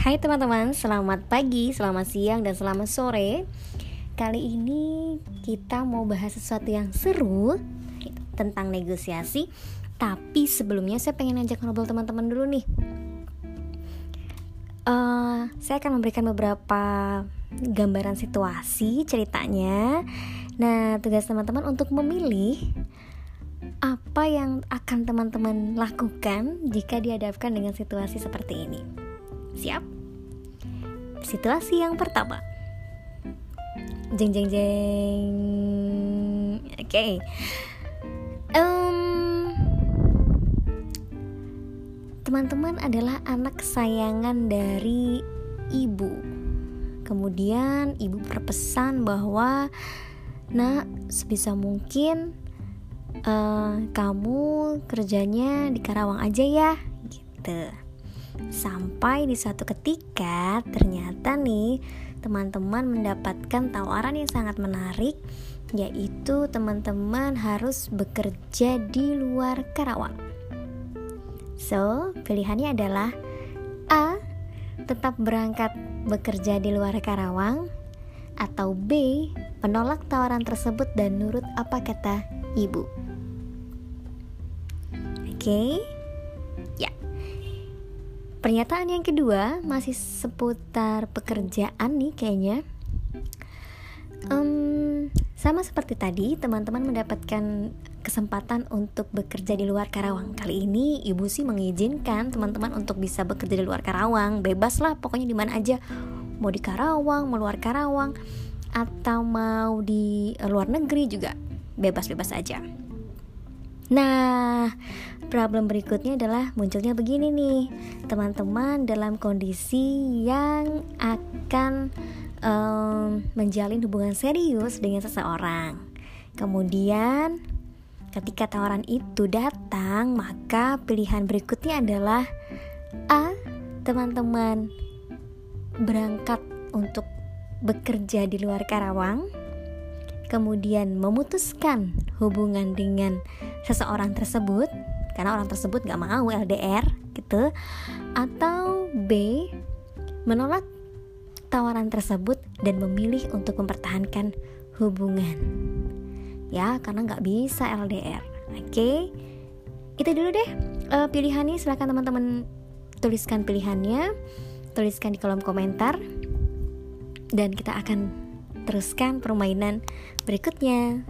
Hai teman-teman, selamat pagi, selamat siang, dan selamat sore. Kali ini kita mau bahas sesuatu yang seru Tentang negosiasi. Tapi sebelumnya saya pengen ajak ngobrol teman-teman dulu nih. Uh, Saya akan memberikan beberapa gambaran situasi ceritanya. Nah tugas teman-teman untuk memilih apa yang akan teman-teman lakukan jika dihadapkan dengan situasi seperti ini? Siap? Situasi yang pertama. Jeng jeng jeng. Oke. Okay. Um, teman-teman adalah anak kesayangan dari ibu. Kemudian ibu berpesan bahwa nak sebisa mungkin uh, kamu kerjanya di Karawang aja ya gitu Sampai di suatu ketika ternyata nih teman-teman mendapatkan tawaran yang sangat menarik yaitu teman-teman harus bekerja di luar Karawang. So, pilihannya adalah A. Tetap berangkat bekerja di luar Karawang atau B. Menolak tawaran tersebut dan nurut apa kata ibu. Oke. Okay? Pernyataan yang kedua masih seputar pekerjaan nih kayaknya. Um, sama seperti tadi, teman-teman mendapatkan kesempatan untuk bekerja di luar Karawang. Kali ini ibu sih mengizinkan teman-teman untuk bisa bekerja di luar Karawang. Bebas lah, pokoknya di mana aja. Mau di Karawang, mau luar Karawang, atau mau di luar negeri juga bebas-bebas aja. Nah, problem berikutnya adalah munculnya begini nih, teman-teman dalam kondisi yang akan um, menjalin hubungan serius dengan seseorang. Kemudian, ketika tawaran itu datang, maka pilihan berikutnya adalah A. Teman-teman berangkat untuk bekerja di luar Karawang kemudian memutuskan hubungan dengan seseorang tersebut karena orang tersebut gak mau LDR gitu atau B menolak tawaran tersebut dan memilih untuk mempertahankan hubungan ya karena nggak bisa LDR oke okay? itu dulu deh uh, pilihannya silahkan teman-teman tuliskan pilihannya tuliskan di kolom komentar dan kita akan teruskan permainan berikutnya.